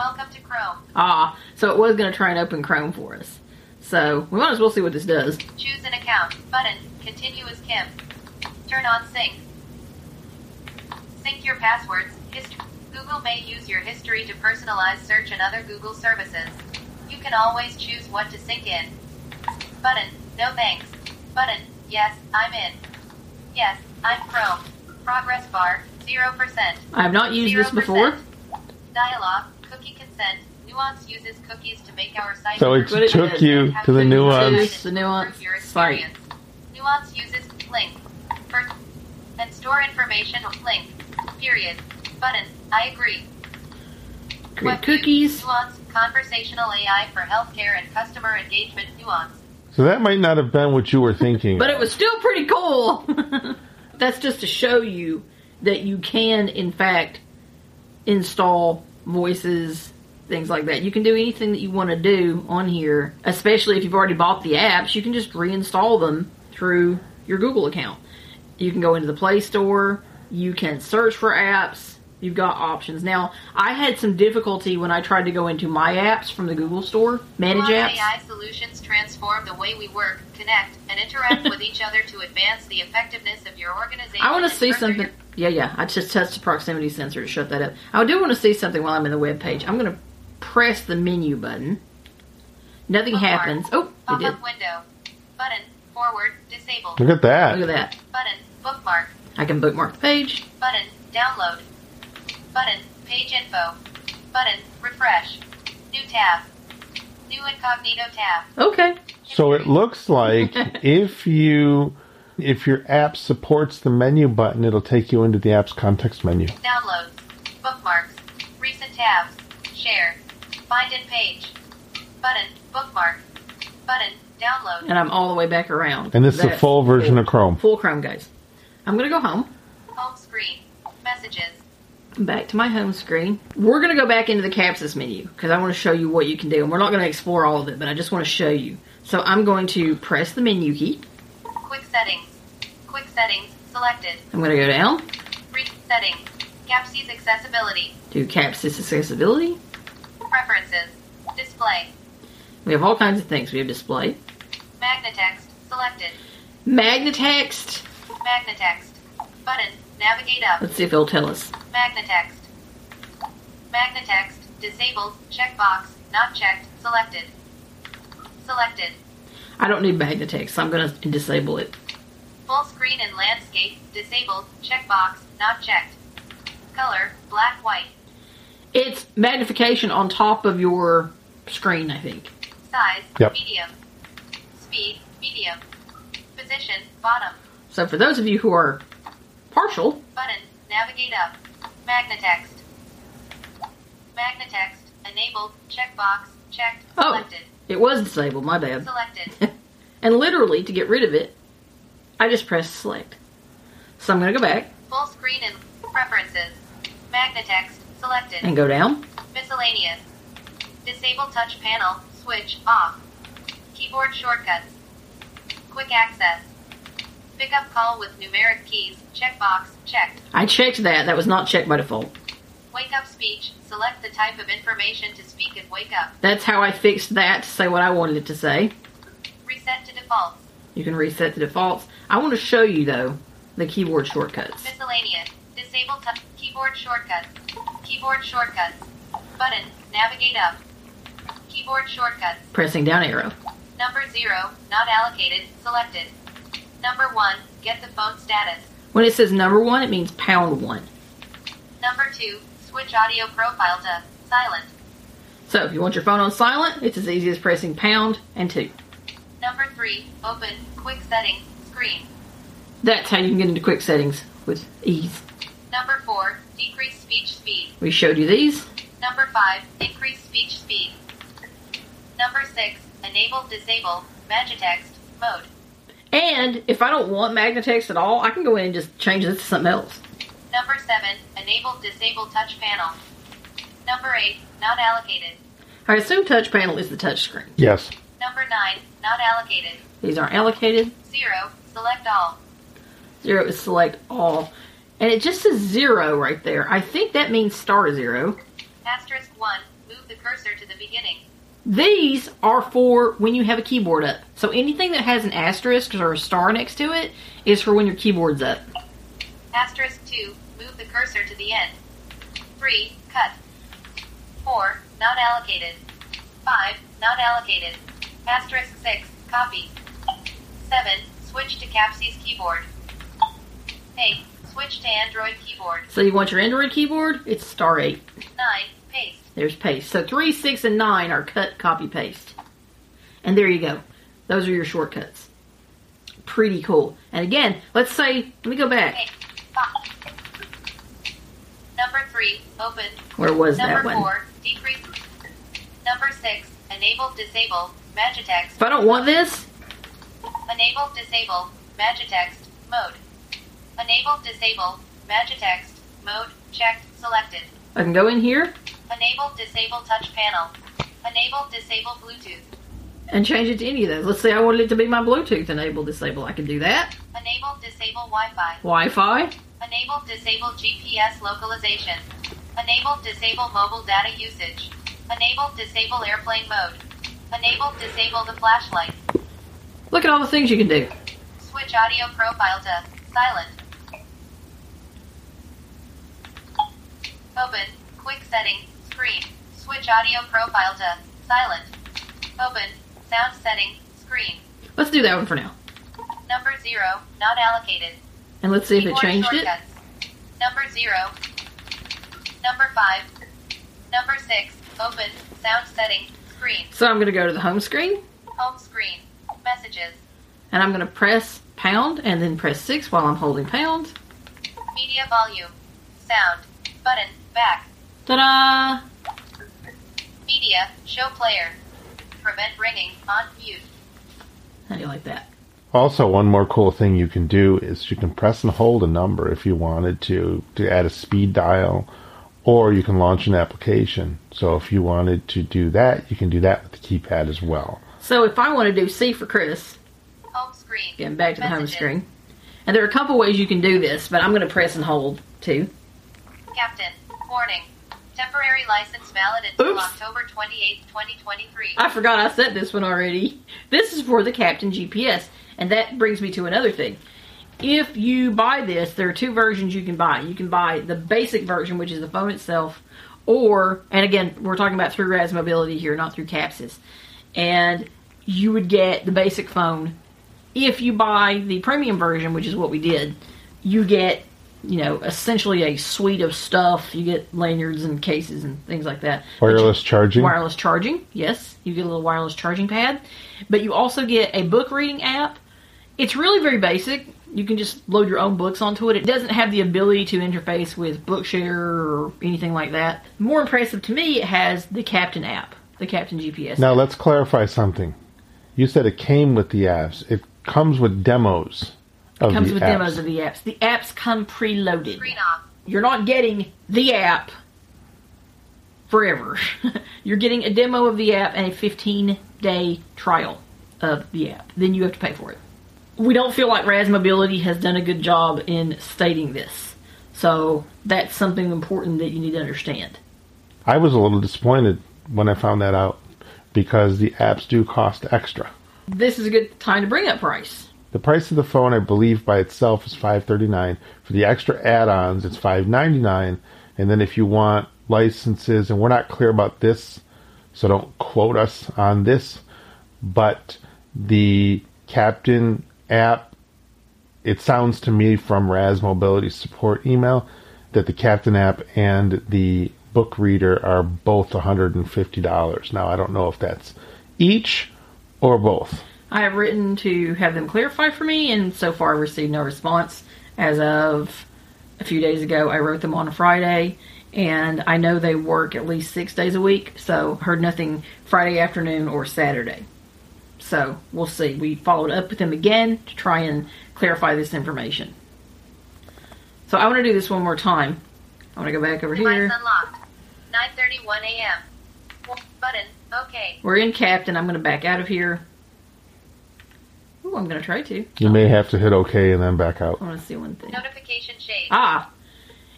A: Welcome to Chrome.
C: ah, so it was going to try and open Chrome for us. So we might as well see what this does.
A: Choose an account. Button. Continue as Kim. Turn on sync. Sync your passwords. Google may use your history to personalize search and other Google services. You can always choose what to sync in. Button. No thanks. Button. Yes, I'm in. Yes, I'm Chrome. Progress bar. 0%.
C: I have not used this
A: 0%.
C: before.
A: Dialog. Cookie consent. Nuance uses cookies to make our site
D: So it
C: What it
D: took
C: is.
D: you to the
C: To
D: nuance.
C: the nuance
A: your
C: site.
A: experience. Nuance uses link for and store information link period button. I agree.
C: Create
A: Webview,
C: cookies.
A: Nuance conversational AI for healthcare and customer engagement. Nuance.
D: So that might not have been what you were thinking. [laughs]
C: But it was still pretty cool. [laughs] That's just to show you that you can, in fact, install voices, things like that. You can do anything that you want to do on here, especially if you've already bought the apps. You can just reinstall them through your Google account. You can go into the Play Store. You can search for apps. You've got options. Now, I had some difficulty when I tried to go into my apps from the Google Store, manage apps.
A: AI solutions transform the way we work, connect, and interact [laughs] with each other to advance the effectiveness of your organization.
C: I want to see something.
A: your-
C: Yeah, yeah. I just touched the proximity sensor to shut that up. I do want to see something while I'm in the web page. I'm going to press the menu button. Nothing
A: Bookmark.
C: happens. Oh, it did.
A: Pop-up window. Button. Forward. Disabled.
D: Look at that.
C: Look at that.
A: Button. Bookmark.
C: I can bookmark the page.
A: Button. Download. Button. Page info. Button. Refresh. New tab. New incognito tab.
C: Okay.
D: So it looks like [laughs] if you if your app supports the menu button, it'll take you into the app's context menu.
A: Downloads. Bookmarks. Recent tabs. Share. Find in page. Button. Bookmark. Button. Download.
C: And I'm all the way back around.
D: And this is a
C: That's
D: full version
C: cool.
D: of Chrome.
C: Full Chrome, guys. I'm going to go home.
A: Home screen. Messages.
C: Back to my home screen. We're going to go back into the Kapsys menu because I want to show you what you can do. And we're not going to explore all of it, but I just want to show you. So I'm going to press the menu key.
A: Quick settings. Quick settings. Selected.
C: I'm going to go down
A: Brief settings. Kapsys accessibility.
C: to Kapsys accessibility.
A: Preferences. Display.
C: We have all kinds of things. We have display,
A: Magnatext. Selected.
C: Magnitext.
A: Magnatext. Button. Navigate up.
C: Let's see if it'll tell us.
A: Magnatext. Magnatext. Disabled. Checkbox. Not checked. Selected. Selected.
C: I don't need Magnitext, so I'm going to disable it.
A: Full screen and landscape. Disabled. Checkbox. Not checked. Color. Black, white.
C: It's magnification on top of your screen, I think.
A: Size.
D: Yep.
A: Medium. Speed. Medium. Position. Bottom.
C: So for those of you who are partial,
A: Button. Navigate up. Magnatext. Magnatext. Enabled. Checkbox. Checked. selected.
C: Oh.
A: Selected.
C: it was disabled, my bad.
A: Selected. [laughs]
C: And literally, to get rid of it, I just press select. So I'm going to go back
A: Full screen and preferences. Magnatext. Selected.
C: and go down.
A: Miscellaneous. Disable touch panel. Switch off. Keyboard shortcuts. Quick access. Pick up call with numeric keys. Checkbox. Checked.
C: I checked that. That was not checked by default.
A: Wake up speech. Select the type of information to speak and wake up.
C: That's how I fixed that to say what I wanted it to say.
A: Reset to defaults.
C: You can reset the defaults. I want to show you, though, the keyboard shortcuts.
A: Miscellaneous. Disable touch. Keyboard shortcuts. Keyboard shortcuts. Button. Navigate up. Keyboard shortcuts.
C: Pressing down arrow.
A: Number 0, not allocated, selected. Number 1, get the phone status.
C: When it says number one, it means pound one.
A: Number 2, switch audio profile to silent.
C: So if you want your phone on silent, it's as easy as pressing pound and two.
A: Number 3, open quick settings screen.
C: That's how you can get into quick settings with ease.
A: Number 4, decrease speech speed.
C: We showed you these.
A: Number 5, increase speech speed. Number 6, enable disable Magitext mode.
C: And if I don't want Magnatext at all, I can go in and just change this to something else.
A: Number 7, enable disable touch panel. Number 8, not allocated.
C: I assume touch panel is the touch screen.
D: Yes.
A: Number 9, not allocated.
C: These aren't allocated.
A: 0, select all.
C: Zero is select all. And it just says zero right there. I think that means star zero.
A: Asterisk 1, move the cursor to the beginning.
C: These are for when you have a keyboard up. So anything that has an asterisk or a star next to it is for when your keyboard's up.
A: Asterisk 2, move the cursor to the end. 3, cut. 4, not allocated. 5, not allocated. Asterisk 6, copy. 7, switch to Kapsys keyboard. 8, switch to Android keyboard.
C: So you want your Android keyboard? It's star eight.
A: 9, paste.
C: There's paste. So three, six, and nine are cut, copy, paste. And there you go. Those are your shortcuts. Pretty cool. And again, let's say, let me go back.
A: 8, 5. Number 3, open.
C: Where was that
A: Number
C: one?
A: 4, decrease. Number 6, enable disable Magitext.
C: If I don't want this,
A: Enable disable Magitext mode. Enable disable Magitext mode checked selected.
C: I can go in here
A: Enable disable touch panel. Enable disable Bluetooth.
C: and change it to any of those. Let's say I wanted it to be my Bluetooth enable disable. I can do that.
A: Enable disable Wi-Fi.
C: Wi-Fi.
A: Enable disable GPS localization. Enable disable mobile data usage. Enable disable airplane mode. Enable disable the flashlight.
C: Look at all the things you can do.
A: Switch audio profile to silent. Open quick settings screen. Switch audio profile to silent. Open sound settings screen.
C: Let's do that one for now.
A: Number 0 not allocated.
C: And let's see if it
A: Keyboard
C: changed it.
A: Number 0. Number 5. Number 6. Open sound settings screen.
C: So I'm going to go to the home screen
A: Home screen. Messages.
C: and I'm going to press pound and then press 6 while I'm holding pound.
A: Media volume. Sound. Button. Back.
C: Ta-da!
A: Media. Show player. Prevent ringing. On mute.
C: How do you like that?
D: Also, one more cool thing you can do is you can press and hold a number if you wanted to to add a speed dial, or you can launch an application. So if you wanted to do that, you can do that with the keypad as well.
C: So if I want to do C for Chris,
A: Home screen.
C: getting back to the home screen, and there are a couple ways you can do this, but I'm going to press and hold too.
A: Kapten. Warning. Temporary license valid until
C: Oops.
A: October 28, 2023.
C: I forgot I said this one already. This is for the Kapten GPS, and that brings me to another thing. If you buy this, there are two versions you can buy. You can buy the basic version, which is the phone itself, or, and again, we're talking about through Raz Mobility here, not through Kapsys. And you would get the basic phone. If you buy the premium version, which is what we did, you get, you know, essentially a suite of stuff. You get lanyards and cases and things like that. But you-
D: Wireless charging.
C: Wireless charging, yes. You get a little wireless charging pad. But you also get a book reading app. It's really very basic. You can just load your own books onto it. It doesn't have the ability to interface with Bookshare or anything like that. More impressive to me, it has the Kapten app, the Kapten GPS.
D: Now let's clarify something. You said it came with the apps. It comes with demos. Of
C: it comes
D: the
C: with
D: apps.
C: demos of the apps. The apps come preloaded. You're not getting the app forever. [laughs] You're getting a demo of the app and a 15 day trial of the app. Then you have to pay for it. We don't feel like Raz Mobility has done a good job in stating this. So that's something important that you need to understand.
D: I was a little disappointed when I found that out because the apps do cost extra.
C: This is a good time to bring up price.
D: The price of the phone, I believe, by itself is five thirty nine. For the extra add-ons, it's five ninety nine. And then if you want licenses, and we're not clear about this so don't quote us on this. But the Kapten app, it sounds to me from Raz Mobility support email that the Kapten app and the book reader are both $150. Now, I don't know if that's each or both.
C: I have written to have them clarify for me, and so far I received no response. As of a few days ago, I wrote them on a Friday, and I know they work at least six days a week, so heard nothing Friday afternoon or Saturday. So we'll see. We followed up with them again to try and clarify this information. So I want to do this one more time. I want to go back over
A: Device
C: here.
A: unlocked. 9:31 a.m. Button. Okay.
C: We're in Kapten. I'm going to back out of here. Ooh, I'm going to try to.
D: You may have to hit OK and then back out.
C: I want to see one thing.
A: Notification shade.
C: Ah,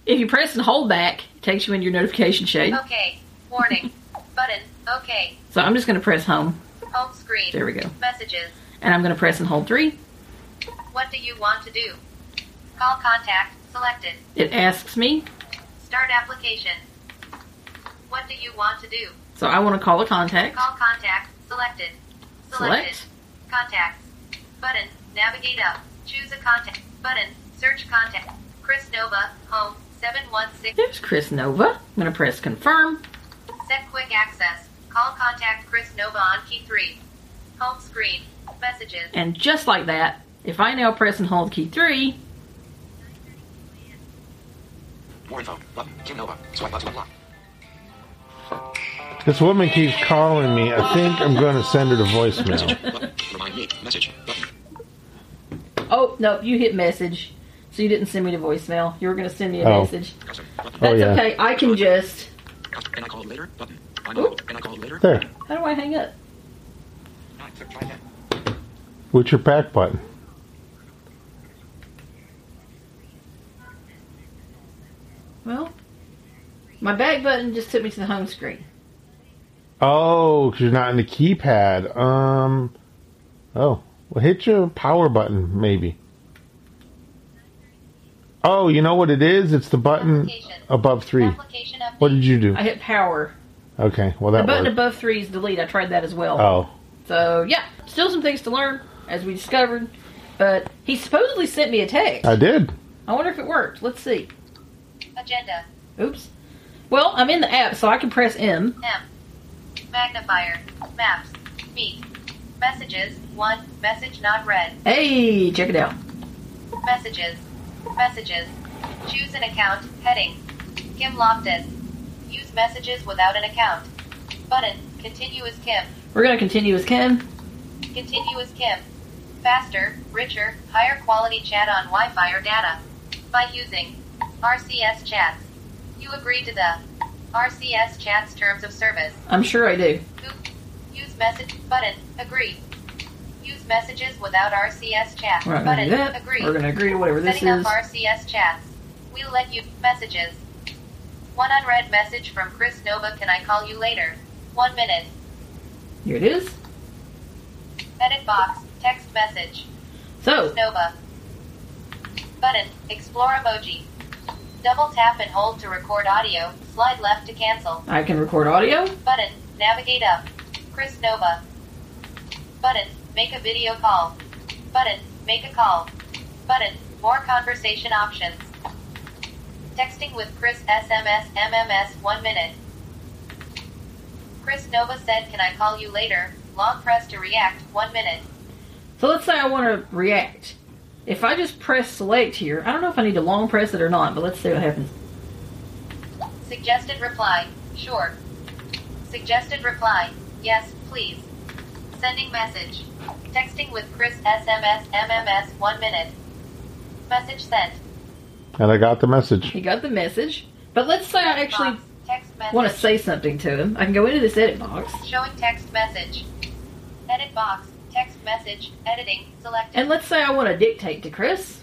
C: if you press and hold back, it takes you into your notification shade.
A: Okay. Warning. Button. Okay.
C: So I'm just going to press home,
A: Home screen.
C: There we go.
A: Messages.
C: and I'm going to press and hold three.
A: What do you want to do? Call contact. Selected.
C: It asks me,
A: Start application. What do you want to do?
C: so I want to call a contact.
A: Call contact. Selected. Selected.
C: Select.
A: Contacts. Button. Navigate up. Choose a contact. Button. Search contact. Chris Nova. Home. 716.
C: There's Chris Nova. I'm going to press confirm.
A: Set quick access. Call contact Chris Nova on key 3. Home screen. Messages.
C: And just like that, if I now press and hold key three,
E: More info. Button. Kim Nova. Swipe up to unlock.
D: This woman keeps calling me. I think I'm going to send her to voicemail.
E: Remind me. Message. Button.
C: oh, no, you hit message. So you didn't send me to voicemail. You were going to send me a
D: Oh.
C: message.
E: Custom. Button.
D: Oh,
C: That's
D: yeah.
C: okay. I can just.
E: Can I call it later? Button. I
C: Oop.
E: know. Can I call it later?
D: There.
C: How do I hang up?
E: Nine, th- try again.
D: What's your back button?
C: Well, my back button just took me to the home screen.
D: Oh, because you're not in the keypad. Um. Oh, well, hit your power button, maybe. Oh, you know what it is? It's the button above three. What did you do?
C: I hit power.
D: Okay, well that The
C: button
D: worked.
C: above three is delete. I tried that as well.
D: Oh,
C: So yeah, still some things to learn as we discovered. But he supposedly sent me a text.
D: I did.
C: I wonder if it worked. Let's see.
A: Agenda.
C: Oops. Well, I'm in the app, so I can press M.
A: M. Magnifier. Maps. Meet. Messages. 1. Message not read.
C: Hey, check it out.
A: Messages. Messages. Choose an account. Heading. Kim Loftus. Messages without an account. Button. Continue as Kim.
C: We're gonna continue as Kim.
A: Continue as Kim. Faster, richer, higher quality chat on Wi-Fi or data. By using RCS chats. You agree to the RCS chats terms of service.
C: I'm sure I do.
A: Use message button. Agree. Use messages without RCS chat.
C: We're not gonna
A: button.
C: do that.
A: Agree.
C: We're gonna agree to whatever this is.
A: Setting up RCS chats. We'll let you messages. One unread message from Chris Nova. Can I call you later? One minute.
C: Here it is.
A: Edit box. Text message.
C: So,
A: Nova. Button. Explore emoji. Double tap and hold to record audio. Slide left to cancel.
C: I can record audio.
A: Button. Navigate up. Chris Nova. Button. Make a video call. Button. Make a call. Button. More conversation options. Texting with Chris SMS MMS 1 minute. Chris Nova said, Can I call you later? Long press to react 1 minute.
C: So let's say I want to react. If I just press select here, I don't know if I need to long press it or not, but let's see what happens.
A: Suggested reply. Sure. Suggested reply. Yes, please. Sending message. Texting with Chris SMS MMS 1 minute. Message sent.
D: And I got the message.
C: He got the message. But let's say I actually
A: Text message.
C: want to say something to him. I can go into this edit box.
A: Showing text message. Edit box. Text message. Editing. Selected.
C: And let's say I want to dictate to Chris.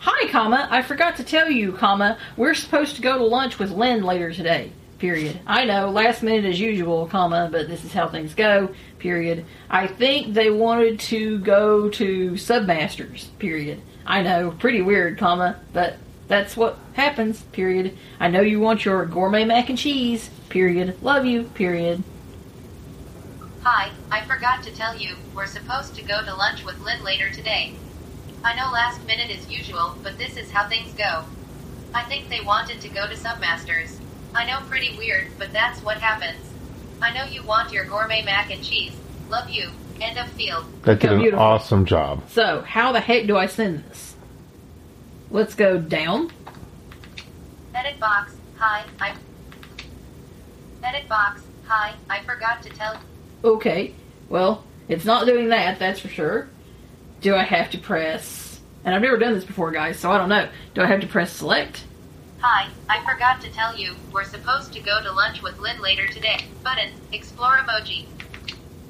C: Hi, comma. I forgot to tell you, comma. We're supposed to go to lunch with Lynn later today. Period. I know, last minute as usual, comma, but this is how things go. Period. I think they wanted to go to Submasters. Period. I know, pretty weird, comma, but that's what happens. Period. I know you want your gourmet mac and cheese. Period. Love you. Period.
A: Hi, I forgot to tell you, we're supposed to go to lunch with Lynn later today. I know last minute is usual, but this is how things go. I think they wanted to go to Submasters. I know pretty weird, but that's what happens. I know you want your gourmet mac and cheese. Love you. End of field.
D: That did
C: Okay,
D: an
C: beautiful.
D: awesome job.
C: So, how the heck do I send this? Let's go down.
A: Edit box. Hi, I. Edit box. Hi, I forgot to tell.
C: Okay. Well, it's not doing that, that's for sure. Do I have to press. And I've never done this before, guys, so I don't know. Do I have to press select?
A: Hi, I forgot to tell you, we're supposed to go to lunch with Lynn later today. Button. Explore emoji.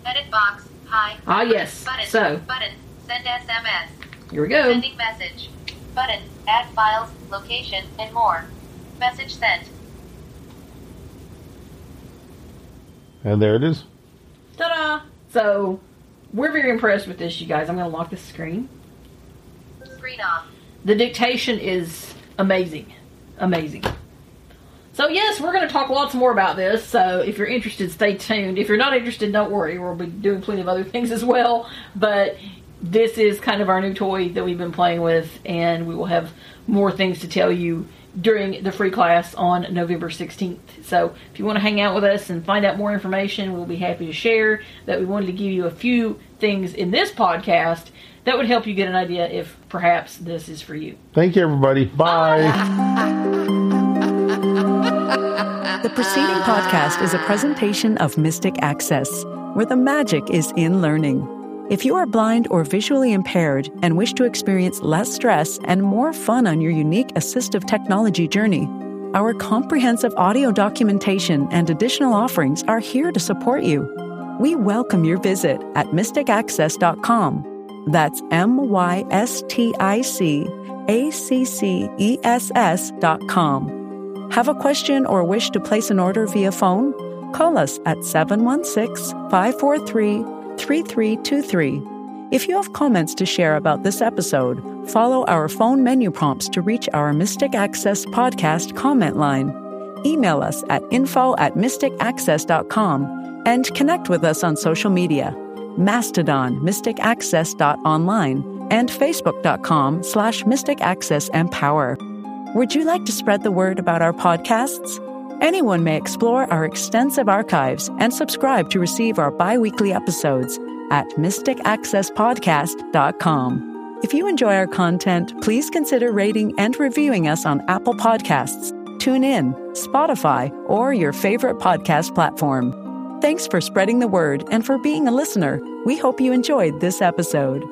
A: Edit box. Hi.
C: Ah, yes.
A: Button.
C: So,
A: Button. Send SMS.
C: here we go.
A: Sending message. Button. Add files, location, and more. Message sent.
D: And there it is.
C: Ta da! So, we're very impressed with this, you guys. I'm going to lock this screen.
A: Screen off.
C: The dictation is amazing. Amazing. So, yes, we're going to talk lots more about this. So, if you're interested, stay tuned. If you're not interested, don't worry. We'll be doing plenty of other [laughs] things as well. But this is kind of our new toy that we've been playing with, and we will have more things to tell you during the free class on November 16th. So, if you want to hang out with us and find out more information, we'll be happy to share that we wanted to give you a few things in this podcast that would help you get an idea if perhaps this is for you.
D: Thank you, everybody. Bye. [laughs]
F: The preceding podcast is a presentation of Mystic Access, where the magic is in learning. If you are blind or visually impaired and wish to experience less stress and more fun on your unique assistive technology journey, our comprehensive audio documentation and additional offerings are here to support you. We welcome your visit at mysticaccess.com. That's M Y S T I C A C C E S S dot com. Have a question or wish to place an order via phone? Call us at 716 543 3323. If you have comments to share about this episode, follow our phone menu prompts to reach our Mystic Access podcast comment line. Email us at info at mysticaccess.com and connect with us on social media Mastodon, mysticaccess.online, and facebook.com slash mysticaccessempower. Would you like to spread the word about our podcasts? Anyone may explore our extensive archives and subscribe to receive our bi weekly episodes at mysticaccesspodcast.com. If you enjoy our content, please consider rating and reviewing us on Apple Podcasts, TuneIn, Spotify, or your favorite podcast platform. Thanks for spreading the word and for being a listener. We hope you enjoyed this episode.